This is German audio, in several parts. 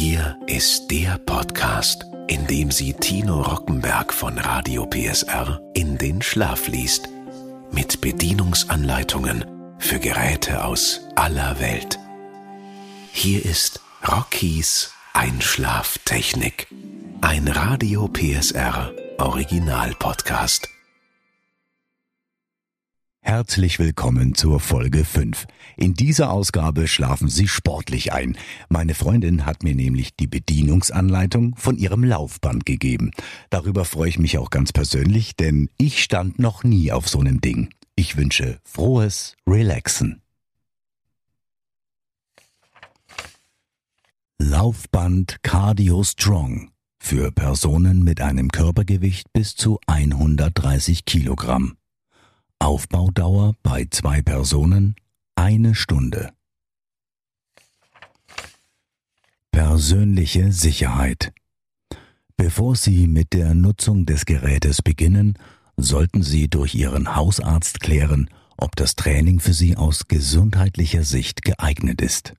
Hier ist der Podcast, in dem sie Tino Rockenberg von Radio PSR in den Schlaf liest. Mit Bedienungsanleitungen für Geräte aus aller Welt. Hier ist Rockies Einschlaftechnik. Ein Radio PSR Original Podcast. Herzlich willkommen zur Folge 5. In dieser Ausgabe schlafen Sie sportlich ein. Meine Freundin hat mir nämlich die Bedienungsanleitung von ihrem Laufband gegeben. Darüber freue ich mich auch ganz persönlich, denn ich stand noch nie auf so einem Ding. Ich wünsche frohes Relaxen. Laufband Cardio Strong für Personen mit einem Körpergewicht bis zu 130 Kilogramm. Aufbaudauer bei zwei Personen eine Stunde. Persönliche Sicherheit. Bevor Sie mit der Nutzung des Gerätes beginnen, sollten Sie durch Ihren Hausarzt klären, ob das Training für Sie aus gesundheitlicher Sicht geeignet ist.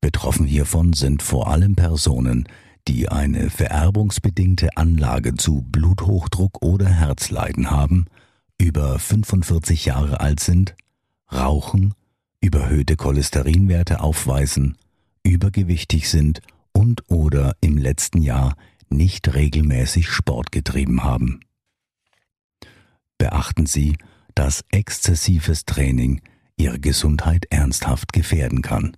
Betroffen hiervon sind vor allem Personen, die eine vererbungsbedingte Anlage zu Bluthochdruck oder Herzleiden haben, über 45 Jahre alt sind, rauchen, überhöhte Cholesterinwerte aufweisen, übergewichtig sind und oder im letzten Jahr nicht regelmäßig Sport getrieben haben. Beachten Sie, dass exzessives Training Ihre Gesundheit ernsthaft gefährden kann.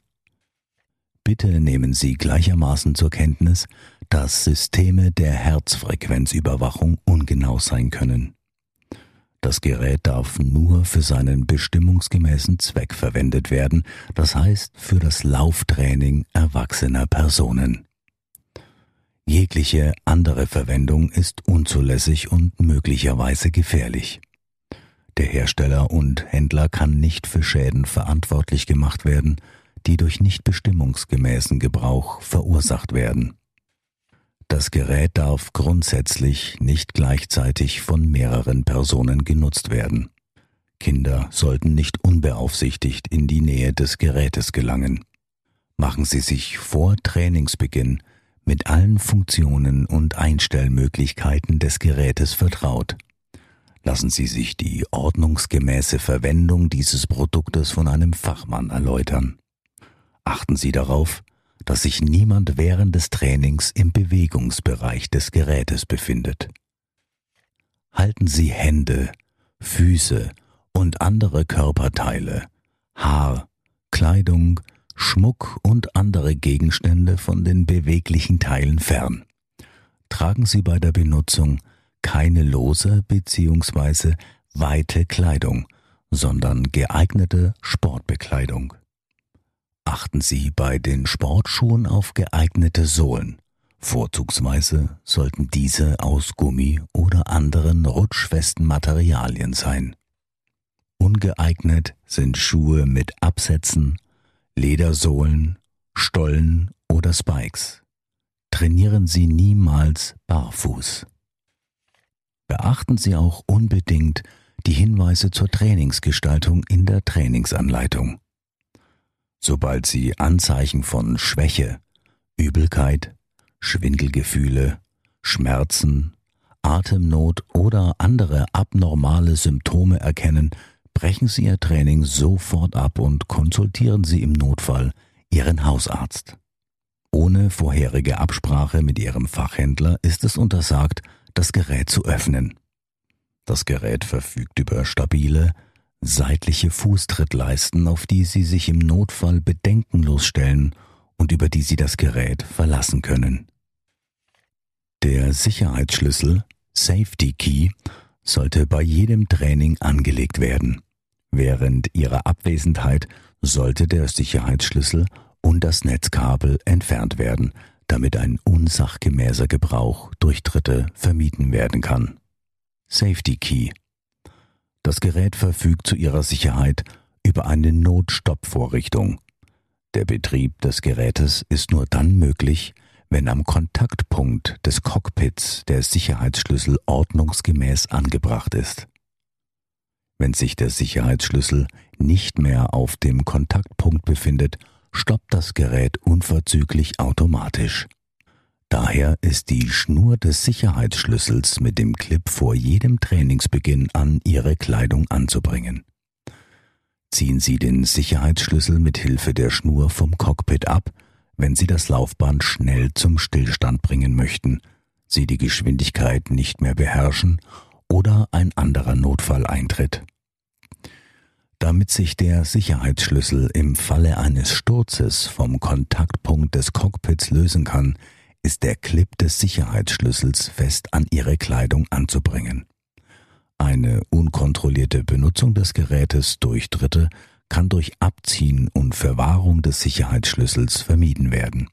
Bitte nehmen Sie gleichermaßen zur Kenntnis, dass Systeme der Herzfrequenzüberwachung ungenau sein können. Das Gerät darf nur für seinen bestimmungsgemäßen Zweck verwendet werden, das heißt für das Lauftraining erwachsener Personen. Jegliche andere Verwendung ist unzulässig und möglicherweise gefährlich. Der Hersteller und Händler kann nicht für Schäden verantwortlich gemacht werden, die durch nicht bestimmungsgemäßen Gebrauch verursacht werden. Das Gerät darf grundsätzlich nicht gleichzeitig von mehreren Personen genutzt werden. Kinder sollten nicht unbeaufsichtigt in die Nähe des Gerätes gelangen. Machen Sie sich vor Trainingsbeginn mit allen Funktionen und Einstellmöglichkeiten des Gerätes vertraut. Lassen Sie sich die ordnungsgemäße Verwendung dieses Produktes von einem Fachmann erläutern. Achten Sie darauf, dass sich niemand während des Trainings im Bewegungsbereich des Gerätes befindet. Halten Sie Hände, Füße und andere Körperteile, Haar, Kleidung, Schmuck und andere Gegenstände von den beweglichen Teilen fern. Tragen Sie bei der Benutzung keine lose bzw. weite Kleidung, sondern geeignete Sportbekleidung achten Sie bei den Sportschuhen auf geeignete Sohlen. Vorzugsweise sollten diese aus Gummi oder anderen rutschfesten Materialien sein. Ungeeignet sind Schuhe mit Absätzen, Ledersohlen, Stollen oder Spikes. Trainieren Sie niemals barfuß. Beachten Sie auch unbedingt die Hinweise zur Trainingsgestaltung in der Trainingsanleitung. Sobald sie Anzeichen von Schwäche, Übelkeit, Schwindelgefühle, Schmerzen, Atemnot oder andere abnormale Symptome erkennen, brechen Sie Ihr Training sofort ab und konsultieren Sie im Notfall Ihren Hausarzt. Ohne vorherige Absprache mit Ihrem Fachhändler ist es untersagt, das Gerät zu öffnen. Das Gerät verfügt über stabile, seitliche Fußtrittleisten, auf die Sie sich im Notfall bedenkenlos stellen und über die Sie das Gerät verlassen können. Der Sicherheitsschlüssel Safety Key sollte bei jedem Training angelegt werden. Während Ihrer Abwesenheit sollte der Sicherheitsschlüssel und das Netzkabel entfernt werden, damit ein unsachgemäßer Gebrauch durch Dritte vermieden werden kann. Safety Key das Gerät verfügt zu ihrer Sicherheit über eine Notstoppvorrichtung. Der Betrieb des Gerätes ist nur dann möglich, wenn am Kontaktpunkt des Cockpits der Sicherheitsschlüssel ordnungsgemäß angebracht ist. Wenn sich der Sicherheitsschlüssel nicht mehr auf dem Kontaktpunkt befindet, stoppt das Gerät unverzüglich automatisch. Daher ist die Schnur des Sicherheitsschlüssels mit dem Clip vor jedem Trainingsbeginn an Ihre Kleidung anzubringen. Ziehen Sie den Sicherheitsschlüssel mit Hilfe der Schnur vom Cockpit ab, wenn Sie das Laufband schnell zum Stillstand bringen möchten, Sie die Geschwindigkeit nicht mehr beherrschen oder ein anderer Notfall eintritt. Damit sich der Sicherheitsschlüssel im Falle eines Sturzes vom Kontaktpunkt des Cockpits lösen kann, ist der Clip des Sicherheitsschlüssels fest an Ihre Kleidung anzubringen. Eine unkontrollierte Benutzung des Gerätes durch Dritte kann durch Abziehen und Verwahrung des Sicherheitsschlüssels vermieden werden.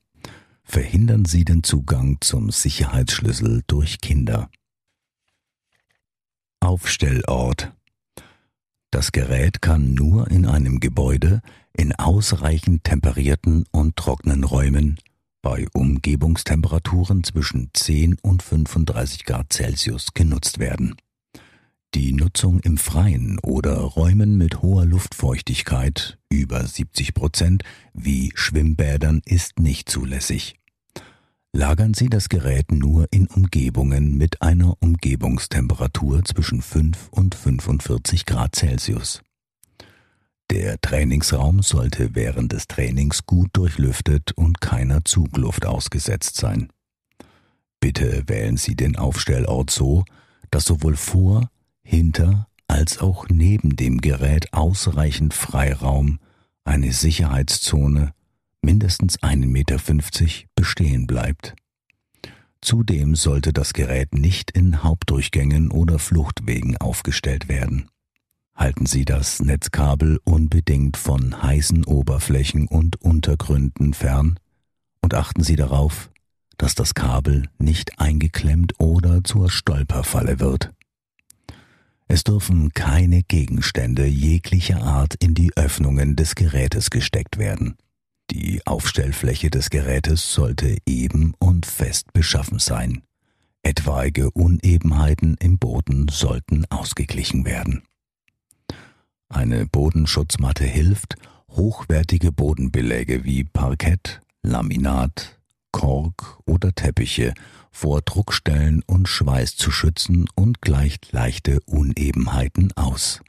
Verhindern Sie den Zugang zum Sicherheitsschlüssel durch Kinder. Aufstellort Das Gerät kann nur in einem Gebäude in ausreichend temperierten und trockenen Räumen bei Umgebungstemperaturen zwischen 10 und 35 Grad Celsius genutzt werden. Die Nutzung im Freien oder Räumen mit hoher Luftfeuchtigkeit über 70 Prozent wie Schwimmbädern ist nicht zulässig. Lagern Sie das Gerät nur in Umgebungen mit einer Umgebungstemperatur zwischen 5 und 45 Grad Celsius. Der Trainingsraum sollte während des Trainings gut durchlüftet und keiner Zugluft ausgesetzt sein. Bitte wählen Sie den Aufstellort so, dass sowohl vor, hinter als auch neben dem Gerät ausreichend Freiraum, eine Sicherheitszone, mindestens 1,50 Meter bestehen bleibt. Zudem sollte das Gerät nicht in Hauptdurchgängen oder Fluchtwegen aufgestellt werden halten Sie das Netzkabel unbedingt von heißen Oberflächen und Untergründen fern und achten Sie darauf, dass das Kabel nicht eingeklemmt oder zur Stolperfalle wird. Es dürfen keine Gegenstände jeglicher Art in die Öffnungen des Gerätes gesteckt werden. Die Aufstellfläche des Gerätes sollte eben und fest beschaffen sein. Etwaige Unebenheiten im Boden sollten ausgeglichen werden. Eine Bodenschutzmatte hilft, hochwertige Bodenbeläge wie Parkett, Laminat, Kork oder Teppiche vor Druckstellen und Schweiß zu schützen und gleicht leichte Unebenheiten aus.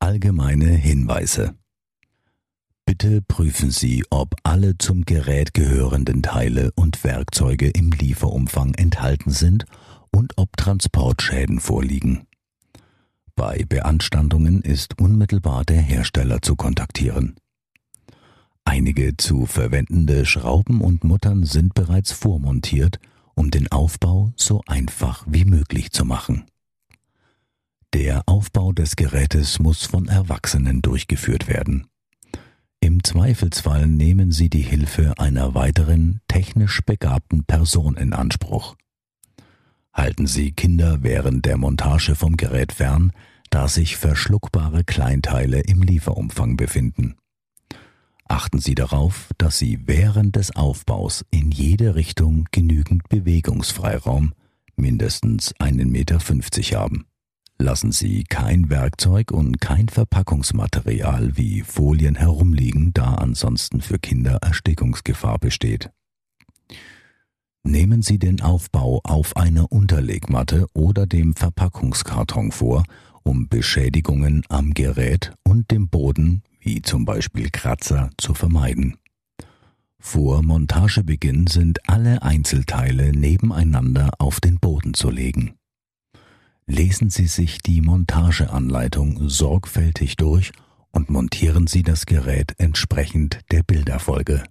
Allgemeine Hinweise Bitte prüfen Sie, ob alle zum Gerät gehörenden Teile und Werkzeuge im Lieferumfang enthalten sind und ob Transportschäden vorliegen. Bei Beanstandungen ist unmittelbar der Hersteller zu kontaktieren. Einige zu verwendende Schrauben und Muttern sind bereits vormontiert, um den Aufbau so einfach wie möglich zu machen. Der Aufbau des Gerätes muss von Erwachsenen durchgeführt werden. Im Zweifelsfall nehmen Sie die Hilfe einer weiteren technisch begabten Person in Anspruch. Halten Sie Kinder während der Montage vom Gerät fern, da sich verschluckbare Kleinteile im Lieferumfang befinden. Achten Sie darauf, dass Sie während des Aufbaus in jede Richtung genügend Bewegungsfreiraum, mindestens einen Meter fünfzig haben. Lassen Sie kein Werkzeug und kein Verpackungsmaterial wie Folien herumliegen, da ansonsten für Kinder Erstickungsgefahr besteht. Nehmen Sie den Aufbau auf einer Unterlegmatte oder dem Verpackungskarton vor, um Beschädigungen am Gerät und dem Boden, wie zum Beispiel Kratzer, zu vermeiden. Vor Montagebeginn sind alle Einzelteile nebeneinander auf den Boden zu legen. Lesen Sie sich die Montageanleitung sorgfältig durch und montieren Sie das Gerät entsprechend der Bilderfolge.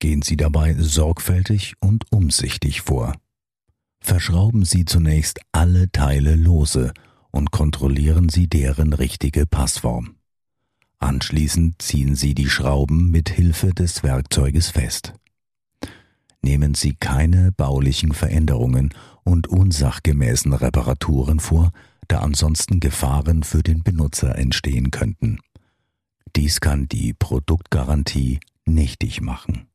Gehen Sie dabei sorgfältig und umsichtig vor. Verschrauben Sie zunächst alle Teile lose und kontrollieren Sie deren richtige Passform. Anschließend ziehen Sie die Schrauben mit Hilfe des Werkzeuges fest. Nehmen Sie keine baulichen Veränderungen und unsachgemäßen Reparaturen vor, da ansonsten Gefahren für den Benutzer entstehen könnten. Dies kann die Produktgarantie nichtig machen.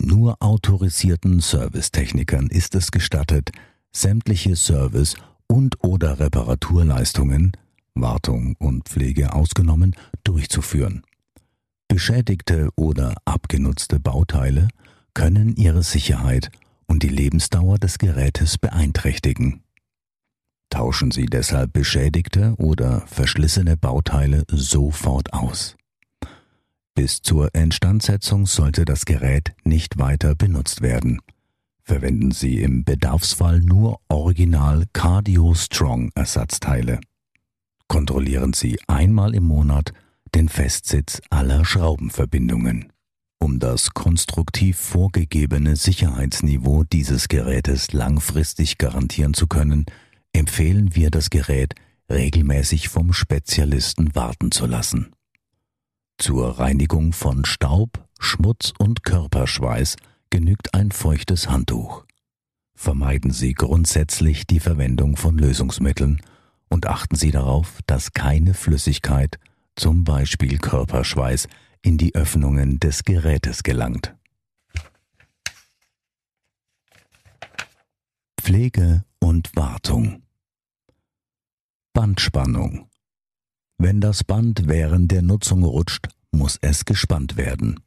Nur autorisierten Servicetechnikern ist es gestattet, sämtliche Service- und oder Reparaturleistungen, Wartung und Pflege ausgenommen, durchzuführen. Beschädigte oder abgenutzte Bauteile können ihre Sicherheit und die Lebensdauer des Gerätes beeinträchtigen. Tauschen Sie deshalb beschädigte oder verschlissene Bauteile sofort aus. Bis zur Instandsetzung sollte das Gerät nicht weiter benutzt werden. Verwenden Sie im Bedarfsfall nur Original Cardio Strong Ersatzteile. Kontrollieren Sie einmal im Monat den Festsitz aller Schraubenverbindungen. Um das konstruktiv vorgegebene Sicherheitsniveau dieses Gerätes langfristig garantieren zu können, empfehlen wir das Gerät regelmäßig vom Spezialisten warten zu lassen. Zur Reinigung von Staub, Schmutz und Körperschweiß genügt ein feuchtes Handtuch. Vermeiden Sie grundsätzlich die Verwendung von Lösungsmitteln und achten Sie darauf, dass keine Flüssigkeit, zum Beispiel Körperschweiß, in die Öffnungen des Gerätes gelangt. Pflege und Wartung Bandspannung Wenn das Band während der Nutzung rutscht, muss es gespannt werden.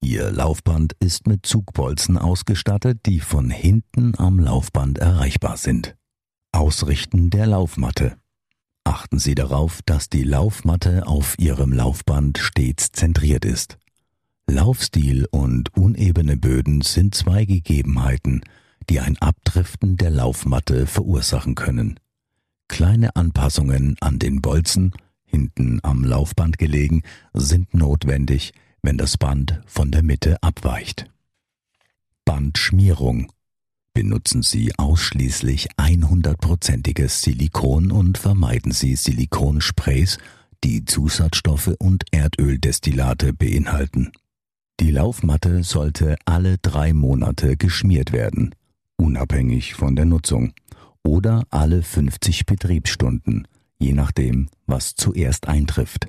Ihr Laufband ist mit Zugbolzen ausgestattet, die von hinten am Laufband erreichbar sind. Ausrichten der Laufmatte. Achten Sie darauf, dass die Laufmatte auf Ihrem Laufband stets zentriert ist. Laufstil und unebene Böden sind zwei Gegebenheiten, die ein Abdriften der Laufmatte verursachen können. Kleine Anpassungen an den Bolzen, hinten am Laufband gelegen, sind notwendig, wenn das Band von der Mitte abweicht. Bandschmierung Benutzen Sie ausschließlich 100%iges Silikon und vermeiden Sie Silikonsprays, die Zusatzstoffe und Erdöldestillate beinhalten. Die Laufmatte sollte alle drei Monate geschmiert werden, unabhängig von der Nutzung, oder alle 50 Betriebsstunden, je nachdem, was zuerst eintrifft.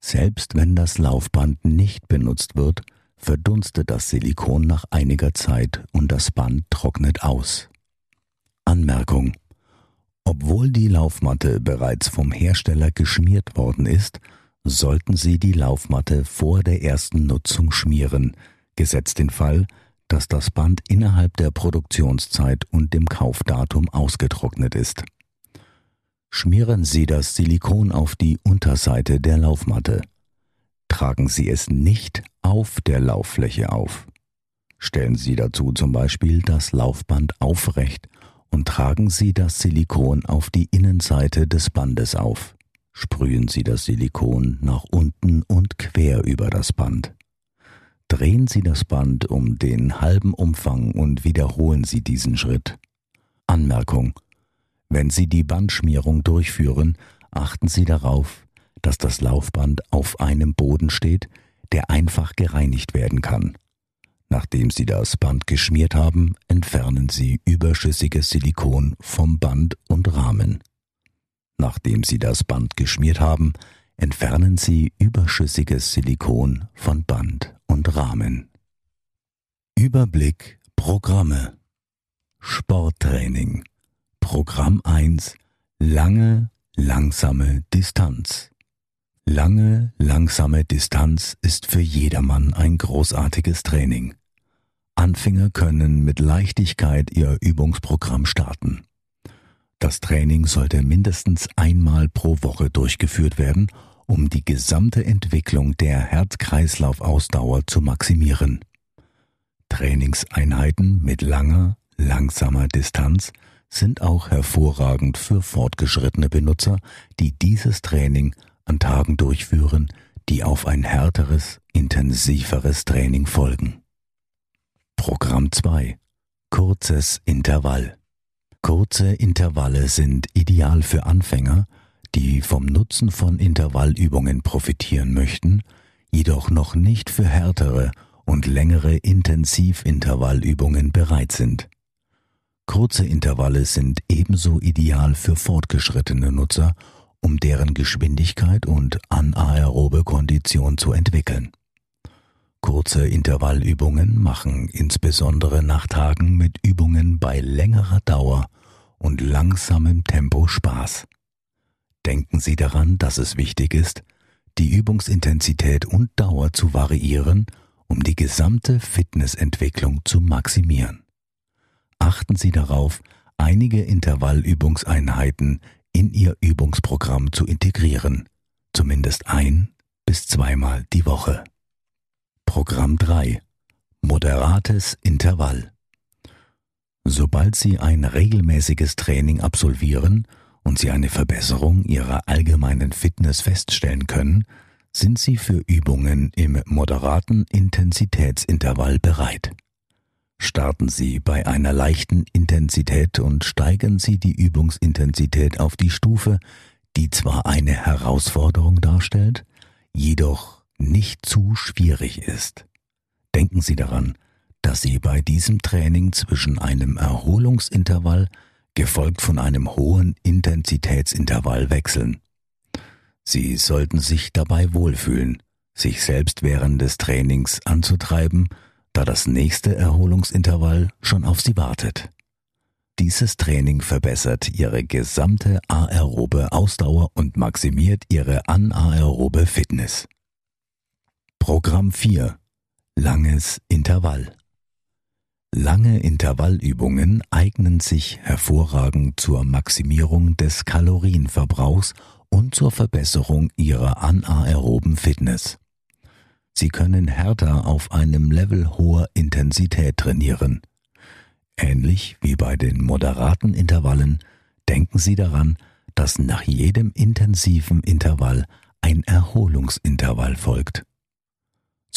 Selbst wenn das Laufband nicht benutzt wird, verdunstet das Silikon nach einiger Zeit und das Band trocknet aus. Anmerkung. Obwohl die Laufmatte bereits vom Hersteller geschmiert worden ist, sollten Sie die Laufmatte vor der ersten Nutzung schmieren, gesetzt den Fall, dass das Band innerhalb der Produktionszeit und dem Kaufdatum ausgetrocknet ist. Schmieren Sie das Silikon auf die Unterseite der Laufmatte tragen Sie es nicht auf der Lauffläche auf. Stellen Sie dazu zum Beispiel das Laufband aufrecht und tragen Sie das Silikon auf die Innenseite des Bandes auf. Sprühen Sie das Silikon nach unten und quer über das Band. Drehen Sie das Band um den halben Umfang und wiederholen Sie diesen Schritt. Anmerkung. Wenn Sie die Bandschmierung durchführen, achten Sie darauf, dass das Laufband auf einem Boden steht, der einfach gereinigt werden kann. Nachdem Sie das Band geschmiert haben, entfernen Sie überschüssiges Silikon vom Band und Rahmen. Nachdem Sie das Band geschmiert haben, entfernen Sie überschüssiges Silikon von Band und Rahmen. Überblick Programme Sporttraining Programm 1 Lange, langsame Distanz Lange, langsame Distanz ist für jedermann ein großartiges Training. Anfänger können mit Leichtigkeit ihr Übungsprogramm starten. Das Training sollte mindestens einmal pro Woche durchgeführt werden, um die gesamte Entwicklung der Herz-Kreislauf-Ausdauer zu maximieren. Trainingseinheiten mit langer, langsamer Distanz sind auch hervorragend für fortgeschrittene Benutzer, die dieses Training an Tagen durchführen, die auf ein härteres, intensiveres Training folgen. Programm 2 Kurzes Intervall Kurze Intervalle sind ideal für Anfänger, die vom Nutzen von Intervallübungen profitieren möchten, jedoch noch nicht für härtere und längere Intensivintervallübungen bereit sind. Kurze Intervalle sind ebenso ideal für fortgeschrittene Nutzer um deren Geschwindigkeit und anaerobe Kondition zu entwickeln. Kurze Intervallübungen machen insbesondere nach Tagen mit Übungen bei längerer Dauer und langsamem Tempo Spaß. Denken Sie daran, dass es wichtig ist, die Übungsintensität und Dauer zu variieren, um die gesamte Fitnessentwicklung zu maximieren. Achten Sie darauf, einige Intervallübungseinheiten in Ihr Übungsprogramm zu integrieren, zumindest ein bis zweimal die Woche. Programm 3 Moderates Intervall Sobald Sie ein regelmäßiges Training absolvieren und Sie eine Verbesserung Ihrer allgemeinen Fitness feststellen können, sind Sie für Übungen im moderaten Intensitätsintervall bereit. Starten Sie bei einer leichten Intensität und steigern Sie die Übungsintensität auf die Stufe, die zwar eine Herausforderung darstellt, jedoch nicht zu schwierig ist. Denken Sie daran, dass Sie bei diesem Training zwischen einem Erholungsintervall gefolgt von einem hohen Intensitätsintervall wechseln. Sie sollten sich dabei wohlfühlen, sich selbst während des Trainings anzutreiben, da das nächste Erholungsintervall schon auf Sie wartet. Dieses Training verbessert Ihre gesamte aerobe Ausdauer und maximiert Ihre anaerobe Fitness. Programm 4 Langes Intervall Lange Intervallübungen eignen sich hervorragend zur Maximierung des Kalorienverbrauchs und zur Verbesserung ihrer anaeroben Fitness. Sie können härter auf einem Level hoher Intensität trainieren. Ähnlich wie bei den moderaten Intervallen denken Sie daran, dass nach jedem intensiven Intervall ein Erholungsintervall folgt.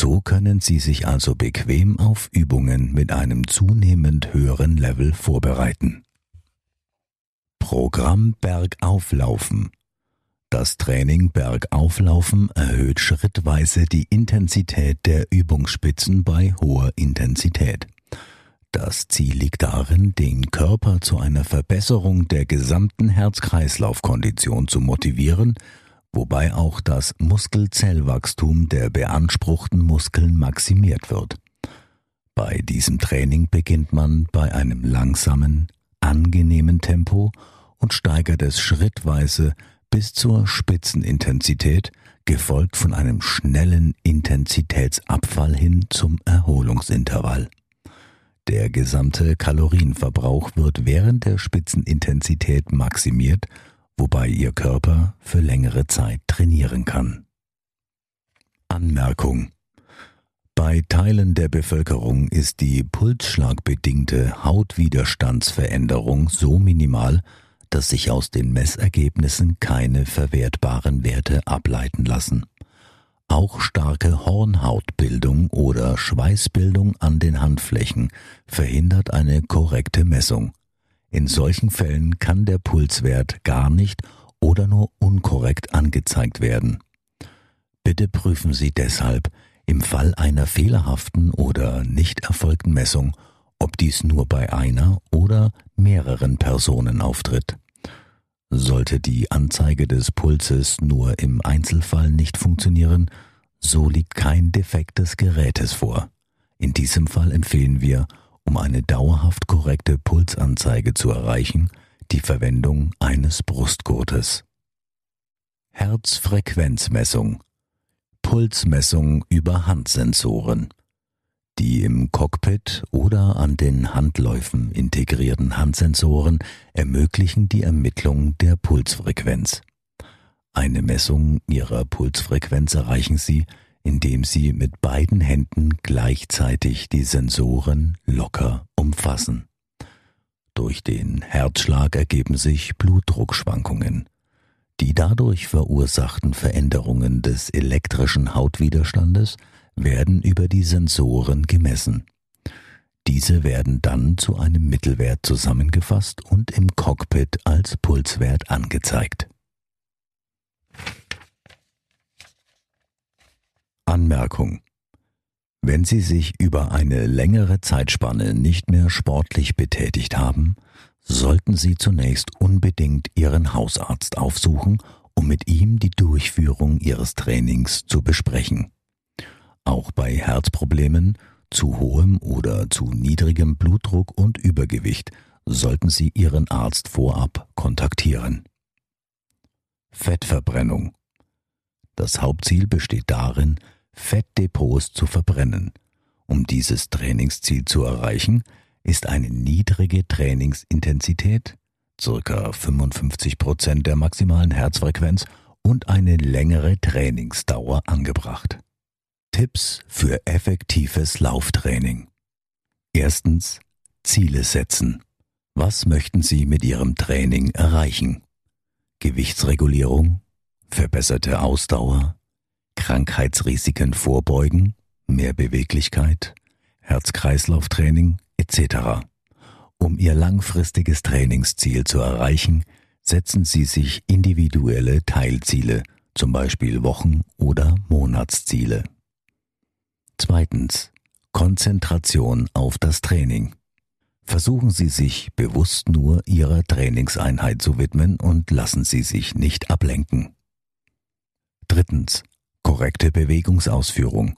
So können Sie sich also bequem auf Übungen mit einem zunehmend höheren Level vorbereiten. Programm Bergauflaufen Das Training Bergauflaufen erhöht schrittweise die Intensität der Übungsspitzen bei hoher Intensität. Das Ziel liegt darin, den Körper zu einer Verbesserung der gesamten Herz-Kreislauf-Kondition zu motivieren wobei auch das Muskelzellwachstum der beanspruchten Muskeln maximiert wird. Bei diesem Training beginnt man bei einem langsamen, angenehmen Tempo und steigert es schrittweise bis zur Spitzenintensität, gefolgt von einem schnellen Intensitätsabfall hin zum Erholungsintervall. Der gesamte Kalorienverbrauch wird während der Spitzenintensität maximiert wobei Ihr Körper für längere Zeit trainieren kann. Anmerkung bei Teilen der Bevölkerung ist die pulsschlagbedingte Hautwiderstandsveränderung so minimal, dass sich aus den Messergebnissen keine verwertbaren Werte ableiten lassen. Auch starke Hornhautbildung oder Schweißbildung an den Handflächen verhindert eine korrekte Messung. In solchen Fällen kann der Pulswert gar nicht oder nur unkorrekt angezeigt werden. Bitte prüfen Sie deshalb im Fall einer fehlerhaften oder nicht erfolgten Messung, ob dies nur bei einer oder mehreren Personen auftritt. Sollte die Anzeige des Pulses nur im Einzelfall nicht funktionieren, so liegt kein Defekt des Gerätes vor. In diesem Fall empfehlen wir, um eine dauerhaft korrekte Pulsanzeige zu erreichen, die Verwendung eines Brustgurtes. Herzfrequenzmessung Pulsmessung über Handsensoren die im Cockpit oder an den Handläufen integrierten Handsensoren ermöglichen die Ermittlung der Pulsfrequenz. Eine Messung ihrer Pulsfrequenz erreichen Sie, indem sie mit beiden Händen gleichzeitig die Sensoren locker umfassen. Durch den Herzschlag ergeben sich Blutdruckschwankungen. Die dadurch verursachten Veränderungen des elektrischen Hautwiderstandes werden über die Sensoren gemessen. Diese werden dann zu einem Mittelwert zusammengefasst und im Cockpit als Pulswert angezeigt. Anmerkung. Wenn Sie sich über eine längere Zeitspanne nicht mehr sportlich betätigt haben, sollten Sie zunächst unbedingt Ihren Hausarzt aufsuchen, um mit ihm die Durchführung Ihres Trainings zu besprechen. Auch bei Herzproblemen, zu hohem oder zu niedrigem Blutdruck und Übergewicht sollten Sie Ihren Arzt vorab kontaktieren. Fettverbrennung. Das Hauptziel besteht darin, Fettdepots zu verbrennen. Um dieses Trainingsziel zu erreichen, ist eine niedrige Trainingsintensität, circa 55 Prozent der maximalen Herzfrequenz und eine längere Trainingsdauer angebracht. Tipps für effektives Lauftraining. Erstens Ziele setzen. Was möchten Sie mit Ihrem Training erreichen? Gewichtsregulierung, verbesserte Ausdauer, Krankheitsrisiken vorbeugen, mehr Beweglichkeit, Herz-Kreislauf-Training etc. Um Ihr langfristiges Trainingsziel zu erreichen, setzen Sie sich individuelle Teilziele, zum Beispiel Wochen- oder Monatsziele. Zweitens. Konzentration auf das Training. Versuchen Sie sich bewusst nur Ihrer Trainingseinheit zu widmen und lassen Sie sich nicht ablenken. Drittens. Korrekte Bewegungsausführung.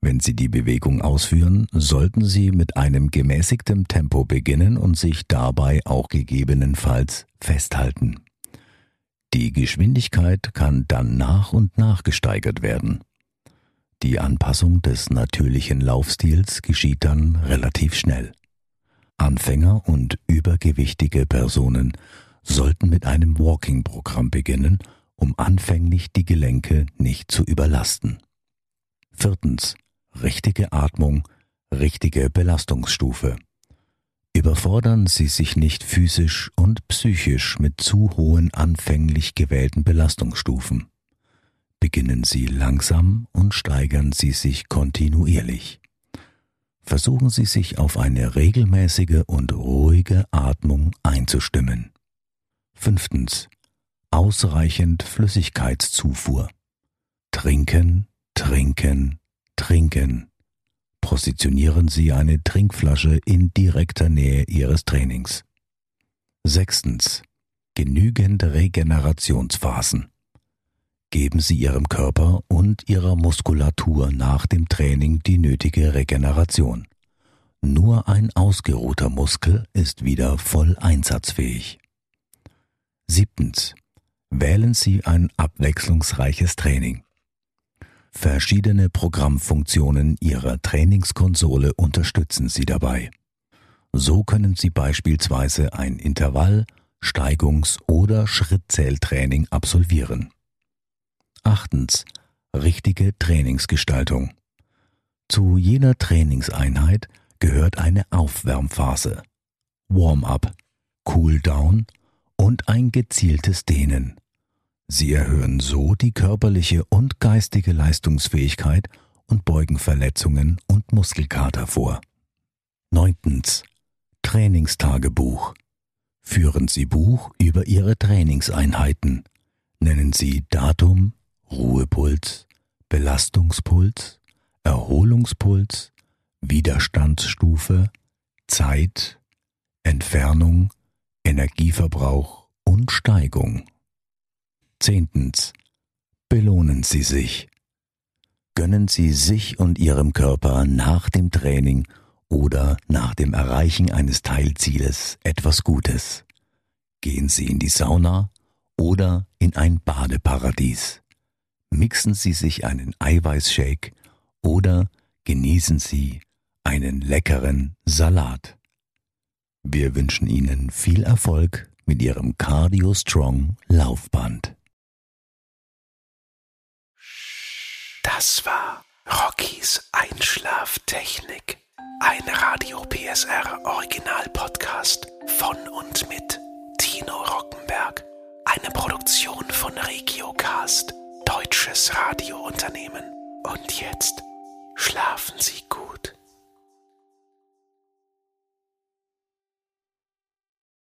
Wenn Sie die Bewegung ausführen, sollten Sie mit einem gemäßigtem Tempo beginnen und sich dabei auch gegebenenfalls festhalten. Die Geschwindigkeit kann dann nach und nach gesteigert werden. Die Anpassung des natürlichen Laufstils geschieht dann relativ schnell. Anfänger und übergewichtige Personen sollten mit einem Walking-Programm beginnen, um anfänglich die Gelenke nicht zu überlasten. Viertens richtige Atmung, richtige Belastungsstufe. Überfordern Sie sich nicht physisch und psychisch mit zu hohen anfänglich gewählten Belastungsstufen. Beginnen Sie langsam und steigern Sie sich kontinuierlich. Versuchen Sie sich auf eine regelmäßige und ruhige Atmung einzustimmen. Fünftens. Ausreichend Flüssigkeitszufuhr. Trinken, trinken, Trinken. Positionieren Sie eine Trinkflasche in direkter Nähe Ihres Trainings. Sechstens. Genügend Regenerationsphasen. Geben Sie Ihrem Körper und Ihrer Muskulatur nach dem Training die nötige Regeneration. Nur ein ausgeruhter Muskel ist wieder voll einsatzfähig. Siebtens. Wählen Sie ein abwechslungsreiches Training. Verschiedene Programmfunktionen Ihrer Trainingskonsole unterstützen Sie dabei. So können Sie beispielsweise ein Intervall-, Steigungs- oder Schrittzähltraining absolvieren. Achtens. Richtige Trainingsgestaltung. Zu jeder Trainingseinheit gehört eine Aufwärmphase, Warm-up, Cool-down und ein gezieltes Dehnen. Sie erhöhen so die körperliche und geistige Leistungsfähigkeit und beugen Verletzungen und Muskelkater vor. Neuntens. Trainingstagebuch. Führen Sie Buch über Ihre Trainingseinheiten. Nennen Sie Datum, Ruhepuls, Belastungspuls, Erholungspuls, Widerstandsstufe, Zeit, Entfernung, Energieverbrauch und Steigung. Zehntens. Belohnen Sie sich. Gönnen Sie sich und Ihrem Körper nach dem Training oder nach dem Erreichen eines Teilzieles etwas Gutes. Gehen Sie in die Sauna oder in ein Badeparadies. Mixen Sie sich einen Eiweißshake oder genießen Sie einen leckeren Salat. Wir wünschen Ihnen viel Erfolg mit Ihrem Cardio Strong Laufband. Das war Rockys Einschlaftechnik. Ein Radio PSR Original Podcast von und mit Tino Rockenberg. Eine Produktion von Regiocast, deutsches Radiounternehmen. Und jetzt schlafen Sie gut.